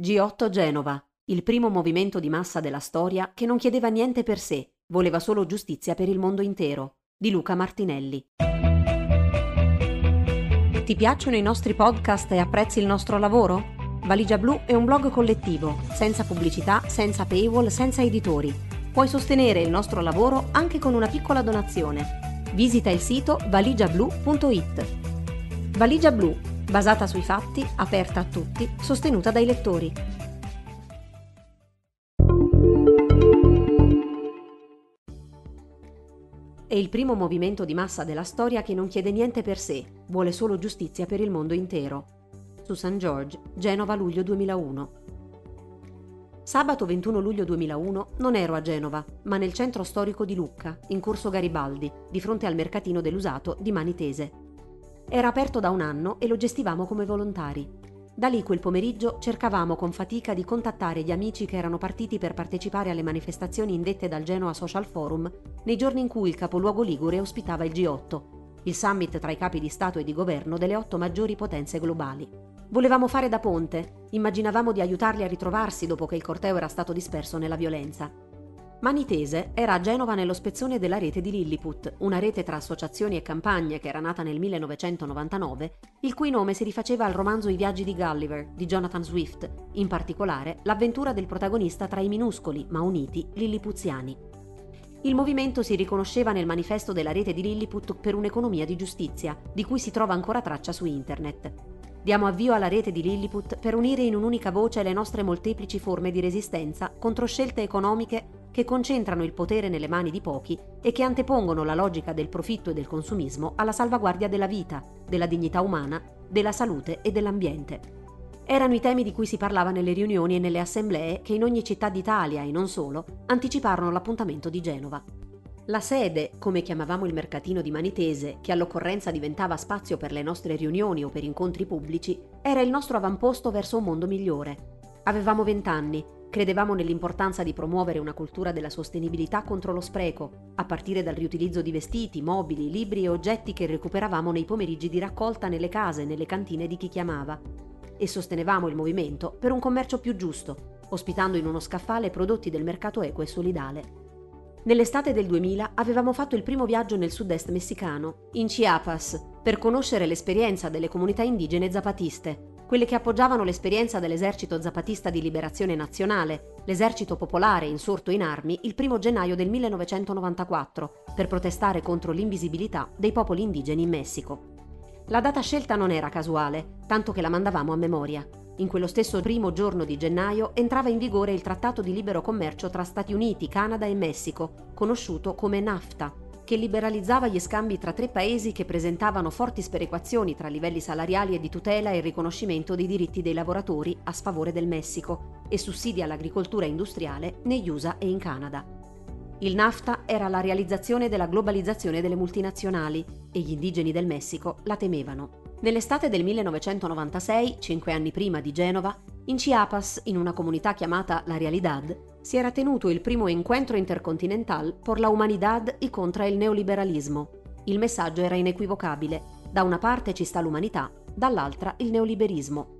G8 Genova, il primo movimento di massa della storia che non chiedeva niente per sé, voleva solo giustizia per il mondo intero, di Luca Martinelli. Ti piacciono i nostri podcast e apprezzi il nostro lavoro? Valigia Blu è un blog collettivo, senza pubblicità, senza paywall, senza editori. Puoi sostenere il nostro lavoro anche con una piccola donazione. Visita il sito valigiablu.it. Valigia Blu basata sui fatti, aperta a tutti, sostenuta dai lettori. È il primo movimento di massa della storia che non chiede niente per sé, vuole solo giustizia per il mondo intero. Su St. George, Genova, luglio 2001. Sabato 21 luglio 2001 non ero a Genova, ma nel centro storico di Lucca, in corso Garibaldi, di fronte al mercatino dell'usato di Mani Tese. Era aperto da un anno e lo gestivamo come volontari. Da lì quel pomeriggio cercavamo con fatica di contattare gli amici che erano partiti per partecipare alle manifestazioni indette dal Genoa Social Forum nei giorni in cui il capoluogo Ligure ospitava il G8, il summit tra i capi di Stato e di governo delle otto maggiori potenze globali. Volevamo fare da ponte, immaginavamo di aiutarli a ritrovarsi dopo che il corteo era stato disperso nella violenza. Manitese era a Genova nello spezzone della rete di Lilliput, una rete tra associazioni e campagne che era nata nel 1999, il cui nome si rifaceva al romanzo I viaggi di Gulliver di Jonathan Swift, in particolare l'avventura del protagonista tra i minuscoli ma uniti lillipuziani. Il movimento si riconosceva nel manifesto della rete di Lilliput per un'economia di giustizia, di cui si trova ancora traccia su internet. Diamo avvio alla rete di Lilliput per unire in un'unica voce le nostre molteplici forme di resistenza contro scelte economiche che concentrano il potere nelle mani di pochi e che antepongono la logica del profitto e del consumismo alla salvaguardia della vita, della dignità umana, della salute e dell'ambiente. Erano i temi di cui si parlava nelle riunioni e nelle assemblee che in ogni città d'Italia e non solo anticiparono l'appuntamento di Genova. La sede, come chiamavamo il mercatino di Manitese, che all'occorrenza diventava spazio per le nostre riunioni o per incontri pubblici, era il nostro avamposto verso un mondo migliore. Avevamo vent'anni Credevamo nell'importanza di promuovere una cultura della sostenibilità contro lo spreco, a partire dal riutilizzo di vestiti, mobili, libri e oggetti che recuperavamo nei pomeriggi di raccolta nelle case e nelle cantine di chi chiamava. E sostenevamo il movimento per un commercio più giusto, ospitando in uno scaffale prodotti del mercato equo e solidale. Nell'estate del 2000 avevamo fatto il primo viaggio nel sud-est messicano, in Chiapas, per conoscere l'esperienza delle comunità indigene zapatiste, quelle che appoggiavano l'esperienza dell'esercito zapatista di liberazione nazionale, l'esercito popolare insorto in armi il 1 gennaio del 1994 per protestare contro l'invisibilità dei popoli indigeni in Messico. La data scelta non era casuale, tanto che la mandavamo a memoria. In quello stesso primo giorno di gennaio entrava in vigore il Trattato di libero commercio tra Stati Uniti, Canada e Messico, conosciuto come NAFTA, che liberalizzava gli scambi tra tre paesi che presentavano forti sperequazioni tra livelli salariali e di tutela e riconoscimento dei diritti dei lavoratori a sfavore del Messico e sussidia l'agricoltura industriale negli USA e in Canada. Il NAFTA era la realizzazione della globalizzazione delle multinazionali e gli indigeni del Messico la temevano. Nell'estate del 1996, cinque anni prima di Genova, in Chiapas, in una comunità chiamata La Realidad, si era tenuto il primo encuentro intercontinental por la humanidad y contra il neoliberalismo. Il messaggio era inequivocabile. Da una parte ci sta l'umanità, dall'altra il neoliberismo.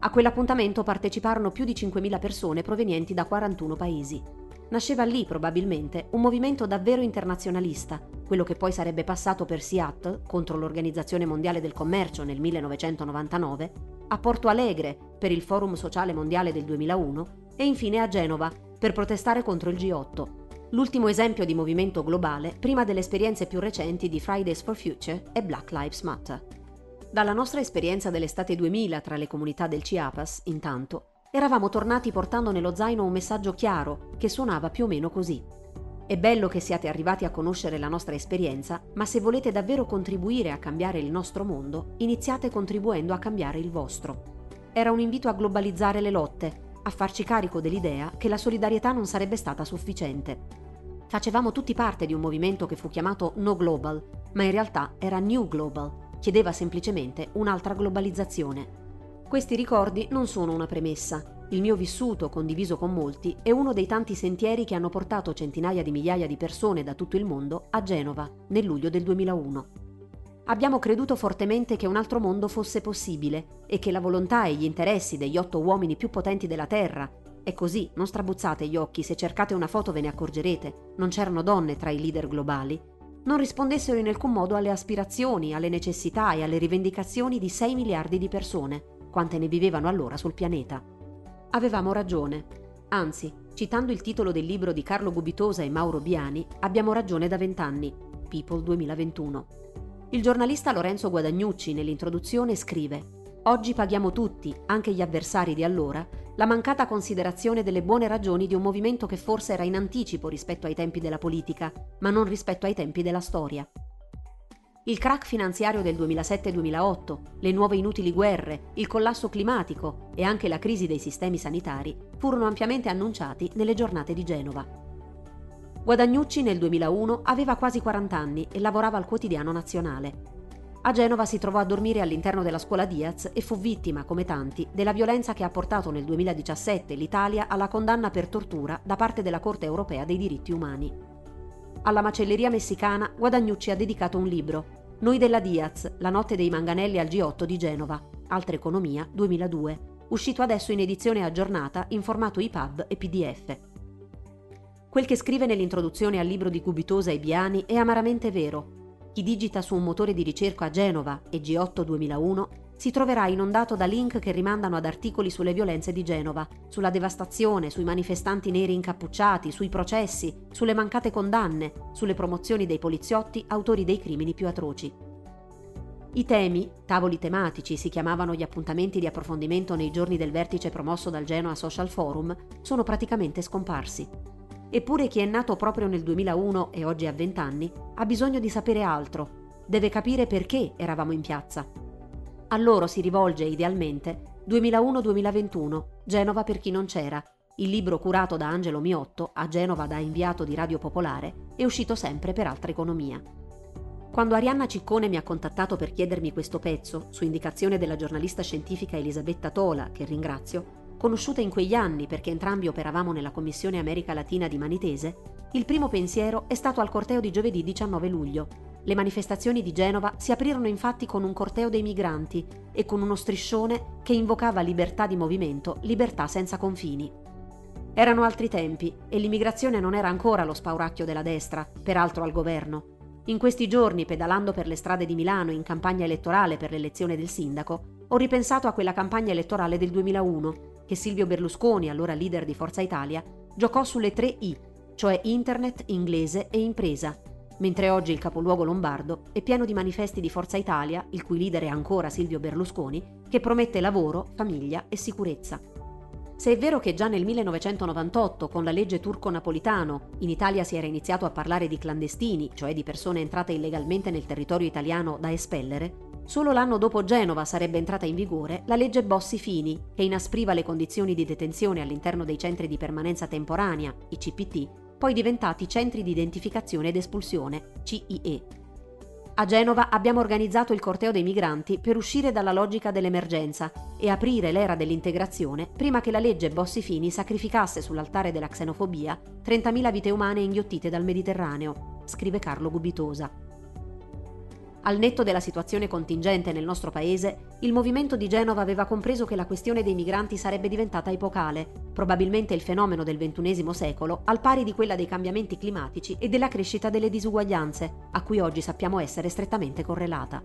A quell'appuntamento parteciparono più di 5.000 persone provenienti da 41 paesi. Nasceva lì, probabilmente, un movimento davvero internazionalista, quello che poi sarebbe passato per Seattle contro l'Organizzazione Mondiale del Commercio nel 1999, a Porto Alegre per il Forum Sociale Mondiale del 2001 e infine a Genova per protestare contro il G8, l'ultimo esempio di movimento globale prima delle esperienze più recenti di Fridays for Future e Black Lives Matter. Dalla nostra esperienza dell'estate 2000 tra le comunità del Chiapas, intanto, eravamo tornati portando nello zaino un messaggio chiaro che suonava più o meno così. È bello che siate arrivati a conoscere la nostra esperienza, ma se volete davvero contribuire a cambiare il nostro mondo, iniziate contribuendo a cambiare il vostro. Era un invito a globalizzare le lotte, a farci carico dell'idea che la solidarietà non sarebbe stata sufficiente. Facevamo tutti parte di un movimento che fu chiamato No Global, ma in realtà era New Global, chiedeva semplicemente un'altra globalizzazione. Questi ricordi non sono una premessa. Il mio vissuto, condiviso con molti, è uno dei tanti sentieri che hanno portato centinaia di migliaia di persone da tutto il mondo a Genova nel luglio del 2001. abbiamo creduto fortemente che un altro mondo fosse possibile e che la volontà e gli interessi degli otto uomini più potenti della Terra, e così non strabuzzate gli occhi, se cercate una foto ve ne accorgerete, non c'erano donne tra i leader globali, non rispondessero in alcun modo alle aspirazioni, alle necessità e alle rivendicazioni di 6 miliardi di persone, quante ne vivevano allora sul pianeta. Avevamo ragione. Anzi, citando il titolo del libro di Carlo Gubitosa e Mauro Biani, abbiamo ragione da vent'anni. People 2021. Il giornalista Lorenzo Guadagnucci nell'introduzione scrive Oggi paghiamo tutti, anche gli avversari di allora, la mancata considerazione delle buone ragioni di un movimento che forse era in anticipo rispetto ai tempi della politica, ma non rispetto ai tempi della storia. Il crack finanziario del 2007-2008, le nuove inutili guerre, il collasso climatico e anche la crisi dei sistemi sanitari furono ampiamente annunciati nelle giornate di Genova. Guadagnucci nel 2001 aveva quasi 40 anni e lavorava al quotidiano nazionale. A Genova si trovò a dormire all'interno della scuola Diaz e fu vittima, come tanti, della violenza che ha portato nel 2017 l'Italia alla condanna per tortura da parte della Corte europea dei diritti umani. Alla macelleria messicana Guadagnucci ha dedicato un libro, Noi della Diaz, la notte dei manganelli al G8 di Genova, Altra Economia 2002, uscito adesso in edizione aggiornata in formato EPUB e PDF. Quel che scrive nell'introduzione al libro di Cubitosa e Biani è amaramente vero chi digita su un motore di ricerca a Genova e G8 2001 si troverà inondato da link che rimandano ad articoli sulle violenze di Genova, sulla devastazione, sui manifestanti neri incappucciati, sui processi, sulle mancate condanne, sulle promozioni dei poliziotti autori dei crimini più atroci. I temi, tavoli tematici si chiamavano gli appuntamenti di approfondimento nei giorni del vertice promosso dal Genoa Social Forum, sono praticamente scomparsi. Eppure chi è nato proprio nel 2001 e oggi ha 20 anni ha bisogno di sapere altro, deve capire perché eravamo in piazza. A loro si rivolge idealmente 2001-2021, Genova per chi non c'era, il libro curato da Angelo Miotto, a Genova da inviato di Radio Popolare, è uscito sempre per altra economia. Quando Arianna Ciccone mi ha contattato per chiedermi questo pezzo, su indicazione della giornalista scientifica Elisabetta Tola, che ringrazio, conosciuta in quegli anni perché entrambi operavamo nella Commissione America Latina di Manitese, il primo pensiero è stato al corteo di giovedì 19 luglio. Le manifestazioni di Genova si aprirono infatti con un corteo dei migranti e con uno striscione che invocava libertà di movimento, libertà senza confini. Erano altri tempi e l'immigrazione non era ancora lo spauracchio della destra, peraltro al governo. In questi giorni, pedalando per le strade di Milano in campagna elettorale per l'elezione del sindaco, ho ripensato a quella campagna elettorale del 2001 che Silvio Berlusconi, allora leader di Forza Italia, giocò sulle tre I, cioè internet, inglese e impresa, mentre oggi il capoluogo lombardo è pieno di manifesti di Forza Italia, il cui leader è ancora Silvio Berlusconi, che promette lavoro, famiglia e sicurezza. Se è vero che già nel 1998, con la legge turco-napolitano, in Italia si era iniziato a parlare di clandestini, cioè di persone entrate illegalmente nel territorio italiano da espellere, Solo l'anno dopo Genova sarebbe entrata in vigore la legge Bossi-Fini, che inaspriva le condizioni di detenzione all'interno dei centri di permanenza temporanea, i CPT, poi diventati centri di identificazione ed espulsione, CIE. A Genova abbiamo organizzato il corteo dei migranti per uscire dalla logica dell'emergenza e aprire l'era dell'integrazione prima che la legge Bossi-Fini sacrificasse sull'altare della xenofobia 30.000 vite umane inghiottite dal Mediterraneo, scrive Carlo Gubitosa. Al netto della situazione contingente nel nostro paese, il movimento di Genova aveva compreso che la questione dei migranti sarebbe diventata epocale, probabilmente il fenomeno del XXI secolo, al pari di quella dei cambiamenti climatici e della crescita delle disuguaglianze, a cui oggi sappiamo essere strettamente correlata.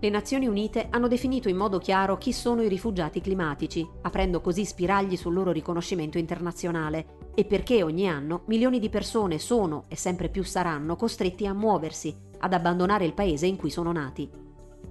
Le Nazioni Unite hanno definito in modo chiaro chi sono i rifugiati climatici, aprendo così spiragli sul loro riconoscimento internazionale, e perché ogni anno milioni di persone sono e sempre più saranno costretti a muoversi, ad abbandonare il paese in cui sono nati.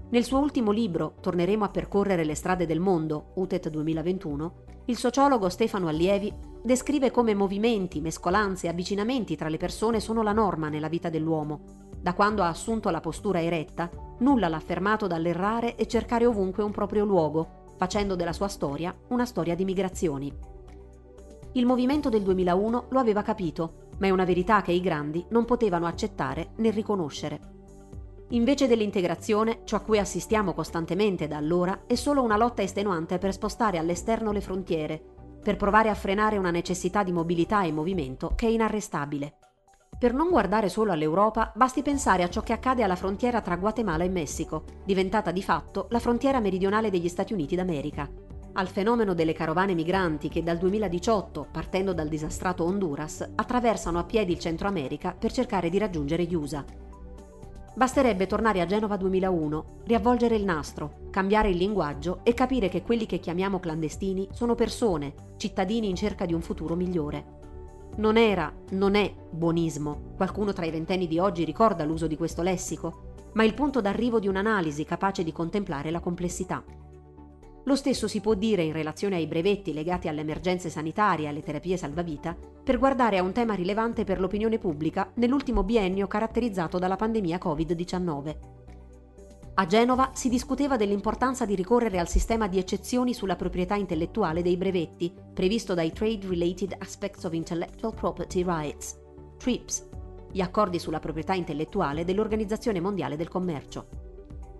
Nel suo ultimo libro, Torneremo a percorrere le strade del mondo, UTET 2021, il sociologo Stefano Allievi descrive come movimenti, mescolanze e avvicinamenti tra le persone sono la norma nella vita dell'uomo. Da quando ha assunto la postura eretta, nulla l'ha fermato dall'errare e cercare ovunque un proprio luogo, facendo della sua storia una storia di migrazioni. Il movimento del 2001 lo aveva capito ma è una verità che i grandi non potevano accettare né riconoscere. Invece dell'integrazione, ciò a cui assistiamo costantemente da allora è solo una lotta estenuante per spostare all'esterno le frontiere, per provare a frenare una necessità di mobilità e movimento che è inarrestabile. Per non guardare solo all'Europa, basti pensare a ciò che accade alla frontiera tra Guatemala e Messico, diventata di fatto la frontiera meridionale degli Stati Uniti d'America, al fenomeno delle carovane migranti che dal 2018, partendo dal disastrato Honduras, attraversano a piedi il Centro America per cercare di raggiungere gli USA. Basterebbe tornare a Genova 2001, riavvolgere il nastro, cambiare il linguaggio e capire che quelli che chiamiamo clandestini sono persone, cittadini in cerca di un futuro migliore. Non era, non è buonismo, qualcuno tra i ventenni di oggi ricorda l'uso di questo lessico, ma il punto d'arrivo di un'analisi capace di contemplare la complessità. Lo stesso si può dire in relazione ai brevetti legati alle emergenze sanitarie e alle terapie salvavita, per guardare a un tema rilevante per l'opinione pubblica nell'ultimo biennio caratterizzato dalla pandemia Covid-19. A Genova si discuteva dell'importanza di ricorrere al sistema di eccezioni sulla proprietà intellettuale dei brevetti, previsto dai Trade Related Aspects of Intellectual Property Rights, TRIPS, gli accordi sulla proprietà intellettuale dell'Organizzazione Mondiale del Commercio.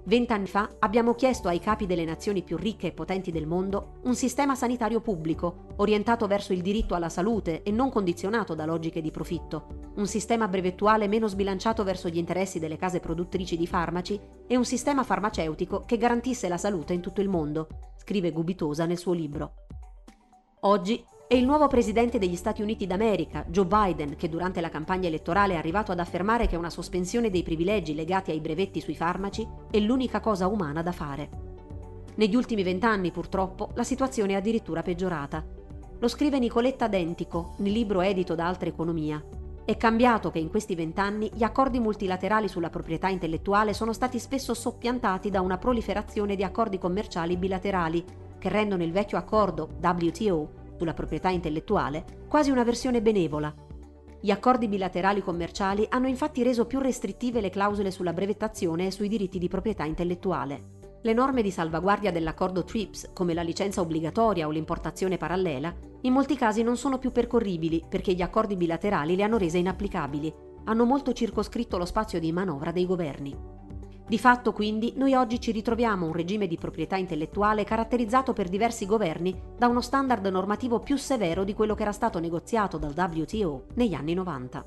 Vent'anni fa abbiamo chiesto ai capi delle nazioni più ricche e potenti del mondo un sistema sanitario pubblico, orientato verso il diritto alla salute e non condizionato da logiche di profitto, un sistema brevettuale meno sbilanciato verso gli interessi delle case produttrici di farmaci e un sistema farmaceutico che garantisse la salute in tutto il mondo, scrive Gubitosa nel suo libro. Oggi è il nuovo presidente degli Stati Uniti d'America, Joe Biden, che durante la campagna elettorale è arrivato ad affermare che una sospensione dei privilegi legati ai brevetti sui farmaci è l'unica cosa umana da fare. Negli ultimi vent'anni, purtroppo, la situazione è addirittura peggiorata. Lo scrive Nicoletta Dentico nel libro edito da Altra Economia. È cambiato che in questi vent'anni gli accordi multilaterali sulla proprietà intellettuale sono stati spesso soppiantati da una proliferazione di accordi commerciali bilaterali che rendono il vecchio accordo WTO sulla proprietà intellettuale quasi una versione benevola. Gli accordi bilaterali commerciali hanno infatti reso più restrittive le clausole sulla brevettazione e sui diritti di proprietà intellettuale. Le norme di salvaguardia dell'accordo TRIPS, come la licenza obbligatoria o l'importazione parallela, in molti casi non sono più percorribili perché gli accordi bilaterali le hanno rese inapplicabili, hanno molto circoscritto lo spazio di manovra dei governi. Di fatto quindi noi oggi ci ritroviamo un regime di proprietà intellettuale caratterizzato per diversi governi da uno standard normativo più severo di quello che era stato negoziato dal WTO negli anni 90.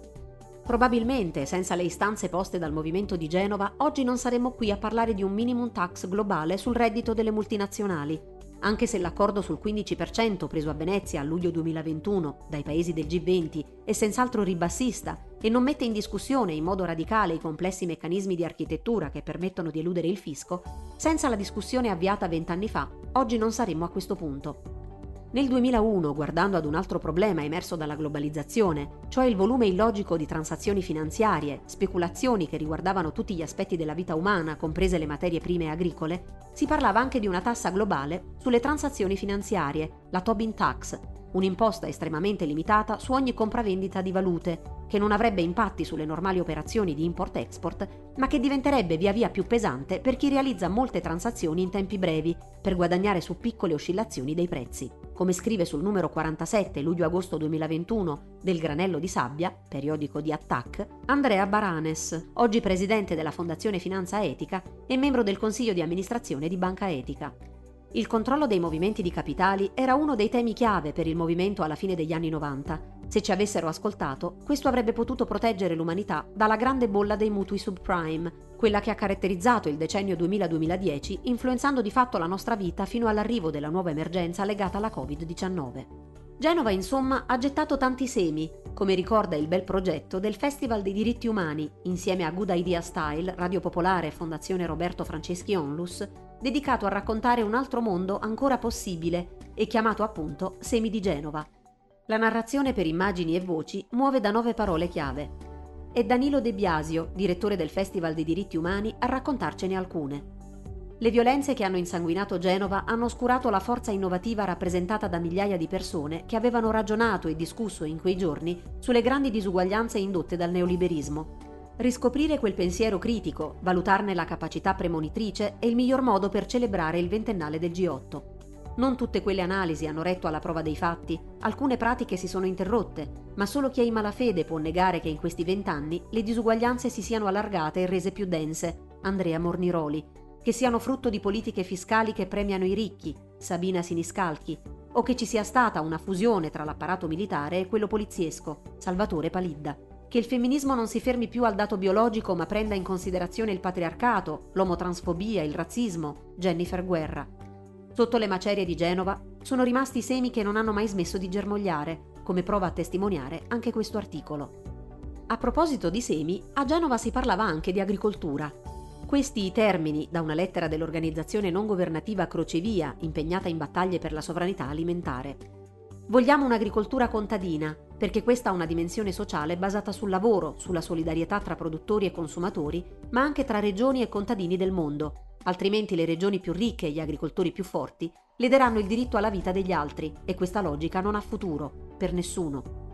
Probabilmente, senza le istanze poste dal movimento di Genova, oggi non saremmo qui a parlare di un minimum tax globale sul reddito delle multinazionali, anche se l'accordo sul 15% preso a Venezia a luglio 2021 dai paesi del G20 è senz'altro ribassista e non mette in discussione in modo radicale i complessi meccanismi di architettura che permettono di eludere il fisco, senza la discussione avviata vent'anni fa, oggi non saremmo a questo punto. Nel 2001, guardando ad un altro problema emerso dalla globalizzazione, cioè il volume illogico di transazioni finanziarie, speculazioni che riguardavano tutti gli aspetti della vita umana, comprese le materie prime agricole, si parlava anche di una tassa globale sulle transazioni finanziarie, la Tobin Tax, un'imposta estremamente limitata su ogni compravendita di valute, che non avrebbe impatti sulle normali operazioni di import-export, ma che diventerebbe via via più pesante per chi realizza molte transazioni in tempi brevi, per guadagnare su piccole oscillazioni dei prezzi. Come scrive sul numero 47 luglio-agosto 2021 del Granello di Sabbia, periodico di Attac, Andrea Baranes, oggi presidente della Fondazione Finanza Etica e membro del consiglio di amministrazione di Banca Etica. Il controllo dei movimenti di capitali era uno dei temi chiave per il movimento alla fine degli anni 90. Se ci avessero ascoltato, questo avrebbe potuto proteggere l'umanità dalla grande bolla dei mutui subprime, quella che ha caratterizzato il decennio 2000-2010, influenzando di fatto la nostra vita fino all'arrivo della nuova emergenza legata alla Covid-19. Genova, insomma, ha gettato tanti semi, come ricorda il bel progetto del Festival dei diritti umani, insieme a Good Idea Style, Radio Popolare e Fondazione Roberto Franceschi Onlus, dedicato a raccontare un altro mondo ancora possibile e chiamato appunto Semi di Genova. La narrazione per immagini e voci muove da nove parole chiave. È Danilo De Biasio, direttore del Festival dei diritti umani, a raccontarcene alcune. Le violenze che hanno insanguinato Genova hanno oscurato la forza innovativa rappresentata da migliaia di persone che avevano ragionato e discusso in quei giorni sulle grandi disuguaglianze indotte dal neoliberismo Riscoprire quel pensiero critico, valutarne la capacità premonitrice è il miglior modo per celebrare il ventennale del G8. Non tutte quelle analisi hanno retto alla prova dei fatti, alcune pratiche si sono interrotte, ma solo chi è in malafede può negare che in questi vent'anni le disuguaglianze si siano allargate e rese più dense, Andrea Morniroli, che siano frutto di politiche fiscali che premiano i ricchi, Sabina Siniscalchi, o che ci sia stata una fusione tra l'apparato militare e quello poliziesco, Salvatore Palidda. che il femminismo non si fermi più al dato biologico ma prenda in considerazione il patriarcato, l'omotransfobia, il razzismo, Jennifer Guerra. Sotto le macerie di Genova sono rimasti semi che non hanno mai smesso di germogliare, come prova a testimoniare anche questo articolo. A proposito di semi, a Genova si parlava anche di agricoltura. Questi i termini da una lettera dell'organizzazione non governativa Crocevia, impegnata in battaglie per la sovranità alimentare. Vogliamo un'agricoltura contadina, perché questa ha una dimensione sociale basata sul lavoro, sulla solidarietà tra produttori e consumatori, ma anche tra regioni e contadini del mondo, altrimenti le regioni più ricche e gli agricoltori più forti lederanno il diritto alla vita degli altri e questa logica non ha futuro, per nessuno.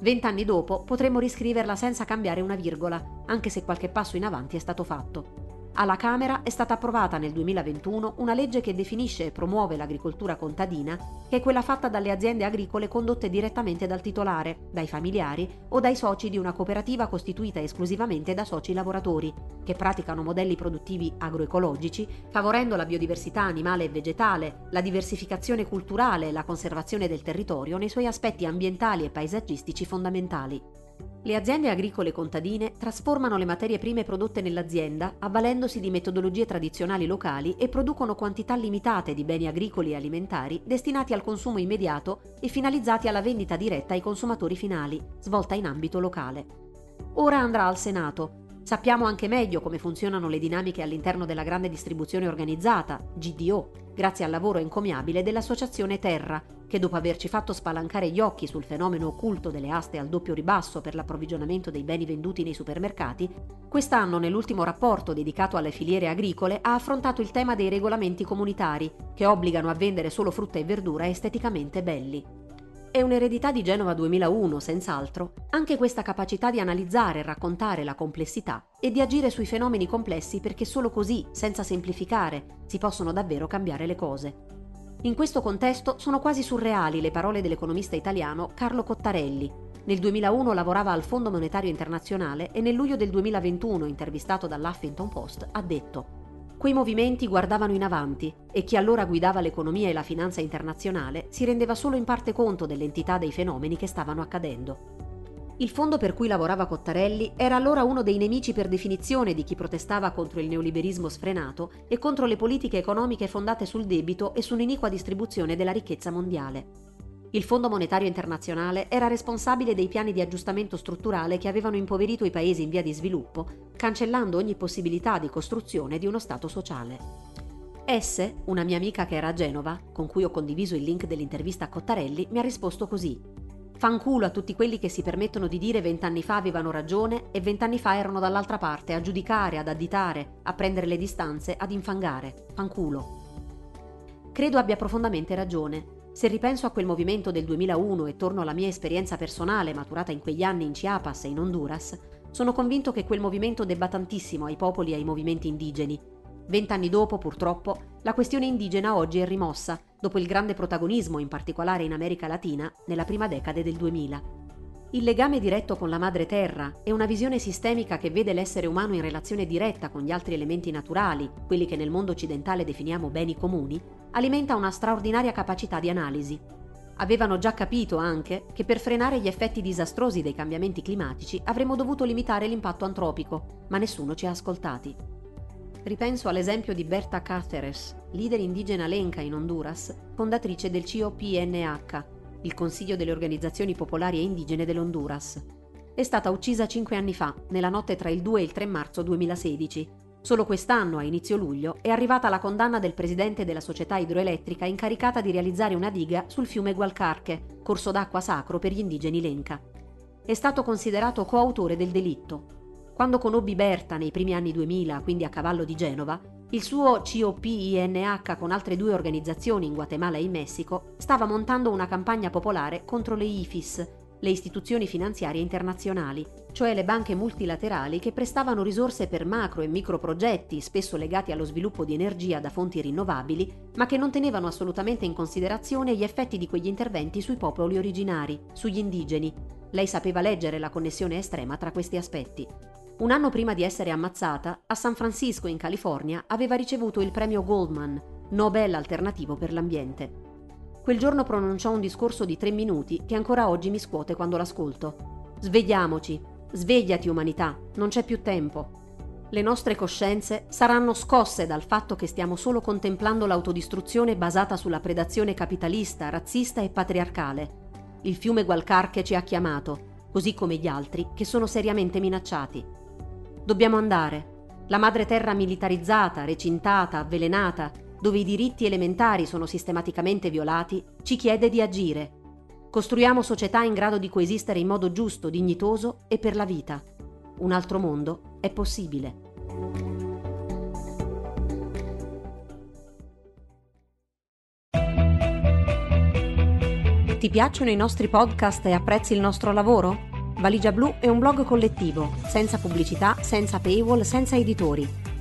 Vent'anni dopo potremmo riscriverla senza cambiare una virgola, anche se qualche passo in avanti è stato fatto. Alla Camera è stata approvata nel 2021 una legge che definisce e promuove l'agricoltura contadina, che è quella fatta dalle aziende agricole condotte direttamente dal titolare, dai familiari o dai soci di una cooperativa costituita esclusivamente da soci lavoratori, che praticano modelli produttivi agroecologici, favorendo la biodiversità animale e vegetale, la diversificazione culturale e la conservazione del territorio nei suoi aspetti ambientali e paesaggistici fondamentali. Le aziende agricole contadine trasformano le materie prime prodotte nell'azienda avvalendosi di metodologie tradizionali locali e producono quantità limitate di beni agricoli e alimentari destinati al consumo immediato e finalizzati alla vendita diretta ai consumatori finali, svolta in ambito locale. Ora andrà al Senato. Sappiamo anche meglio come funzionano le dinamiche all'interno della grande distribuzione organizzata, GDO, grazie al lavoro encomiabile dell'Associazione Terra, che dopo averci fatto spalancare gli occhi sul fenomeno occulto delle aste al doppio ribasso per l'approvvigionamento dei beni venduti nei supermercati, quest'anno nell'ultimo rapporto dedicato alle filiere agricole ha affrontato il tema dei regolamenti comunitari, che obbligano a vendere solo frutta e verdura esteticamente belli. È un'eredità di Genova 2001, senz'altro, anche questa capacità di analizzare e raccontare la complessità e di agire sui fenomeni complessi perché solo così, senza semplificare, si possono davvero cambiare le cose. In questo contesto sono quasi surreali le parole dell'economista italiano Carlo Cottarelli. Nel 2001 lavorava al Fondo Monetario Internazionale e nel luglio del 2021, intervistato dall'Huffington Post, ha detto Quei movimenti guardavano in avanti e chi allora guidava l'economia e la finanza internazionale si rendeva solo in parte conto dell'entità dei fenomeni che stavano accadendo. Il fondo per cui lavorava Cottarelli era allora uno dei nemici per definizione di chi protestava contro il neoliberismo sfrenato e contro le politiche economiche fondate sul debito e su un'iniqua distribuzione della ricchezza mondiale. Il Fondo Monetario Internazionale era responsabile dei piani di aggiustamento strutturale che avevano impoverito i paesi in via di sviluppo, cancellando ogni possibilità di costruzione di uno Stato sociale. Esse, una mia amica che era a Genova, con cui ho condiviso il link dell'intervista a Cottarelli, mi ha risposto così. Fanculo a tutti quelli che si permettono di dire vent'anni fa avevano ragione e vent'anni fa erano dall'altra parte a giudicare, ad additare, a prendere le distanze, ad infangare. Fanculo. Credo abbia profondamente ragione se ripenso a quel movimento del 2001 e torno alla mia esperienza personale maturata in quegli anni in Chiapas e in Honduras, sono convinto che quel movimento debba tantissimo ai popoli e ai movimenti indigeni. Vent'anni dopo, purtroppo, la questione indigena oggi è rimossa, dopo il grande protagonismo, in particolare in America Latina, nella prima decade del 2000. Il legame diretto con la madre terra e una visione sistemica che vede l'essere umano in relazione diretta con gli altri elementi naturali, quelli che nel mondo occidentale definiamo beni comuni, alimenta una straordinaria capacità di analisi. Avevano già capito anche che per frenare gli effetti disastrosi dei cambiamenti climatici avremmo dovuto limitare l'impatto antropico, ma nessuno ci ha ascoltati. Ripenso all'esempio di Berta Cáceres, leader indigena lenca in Honduras, fondatrice del COPNH, il Consiglio delle Organizzazioni Popolari e Indigene dell'Honduras. È stata uccisa cinque anni fa, nella notte tra il 2 e il 3 marzo 2016. Solo quest'anno, a inizio luglio, è arrivata la condanna del presidente della società idroelettrica incaricata di realizzare una diga sul fiume Gualcarche, corso d'acqua sacro per gli indigeni Lenca. È stato considerato coautore del delitto. Quando conobbi Berta nei primi anni 2000, quindi a cavallo di Genova, il suo COPINH con altre due organizzazioni in Guatemala e in Messico stava montando una campagna popolare contro le IFIS, le istituzioni finanziarie internazionali, cioè le banche multilaterali che prestavano risorse per macro e micro progetti, spesso legati allo sviluppo di energia da fonti rinnovabili, ma che non tenevano assolutamente in considerazione gli effetti di quegli interventi sui popoli originari, sugli indigeni. Lei sapeva leggere la connessione estrema tra questi aspetti. Un anno prima di essere ammazzata, a San Francisco, in California, aveva ricevuto il premio Goldman, Nobel alternativo per l'ambiente. Quel giorno pronunciò un discorso di tre minuti che ancora oggi mi scuote quando l'ascolto. Svegliamoci, svegliati umanità, non c'è più tempo. Le nostre coscienze saranno scosse dal fatto che stiamo solo contemplando l'autodistruzione basata sulla predazione capitalista, razzista e patriarcale. Il fiume Gualcarche ci ha chiamato, così come gli altri che sono seriamente minacciati. Dobbiamo andare. La madre terra militarizzata, recintata, avvelenata, dove i diritti elementari sono sistematicamente violati, ci chiede di agire. Costruiamo società in grado di coesistere in modo giusto, dignitoso e per la vita. Un altro mondo è possibile. Ti piacciono i nostri podcast e apprezzi il nostro lavoro? Valigia Blu è un blog collettivo, senza pubblicità, senza paywall, senza editori.